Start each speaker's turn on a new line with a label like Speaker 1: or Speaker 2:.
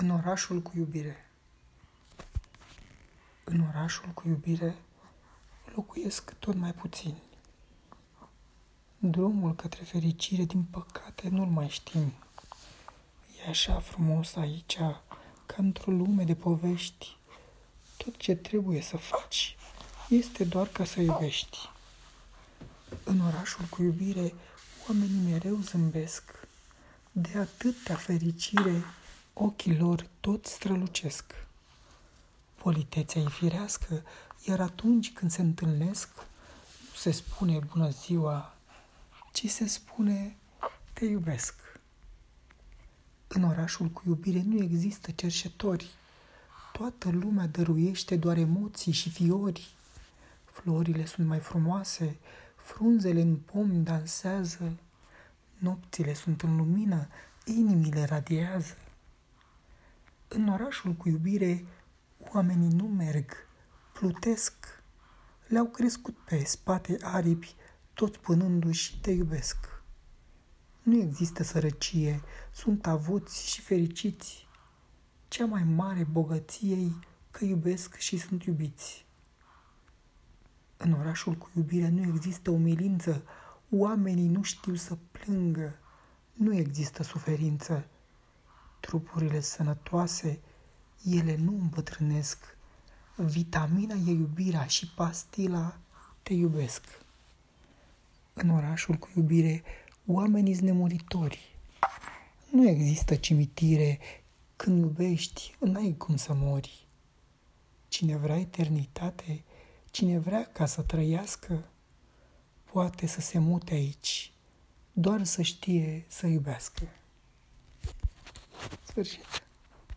Speaker 1: În orașul cu iubire. În orașul cu iubire locuiesc tot mai puțini. Drumul către fericire, din păcate, nu-l mai știm. E așa frumos aici, ca într-o lume de povești. Tot ce trebuie să faci este doar ca să iubești. În orașul cu iubire, oamenii mereu zâmbesc. De atâtea fericire, ochii lor tot strălucesc. Politețea e firească, iar atunci când se întâlnesc, nu se spune bună ziua, ci se spune te iubesc. În orașul cu iubire nu există cerșetori. Toată lumea dăruiește doar emoții și fiori. Florile sunt mai frumoase, frunzele în pom dansează, nopțile sunt în lumină, inimile radiază. În orașul cu iubire, oamenii nu merg, plutesc. Le-au crescut pe spate aripi, tot spunându-și te iubesc. Nu există sărăcie, sunt avuți și fericiți. Cea mai mare bogăție că iubesc și sunt iubiți. În orașul cu iubire nu există umilință, oamenii nu știu să plângă, nu există suferință. Trupurile sănătoase, ele nu îmbătrânesc. Vitamina e iubirea și pastila te iubesc. În orașul cu iubire, oamenii sunt nemuritori. Nu există cimitire, când iubești, n-ai cum să mori. Cine vrea eternitate, cine vrea ca să trăiască, poate să se mute aici, doar să știe să iubească. 不是。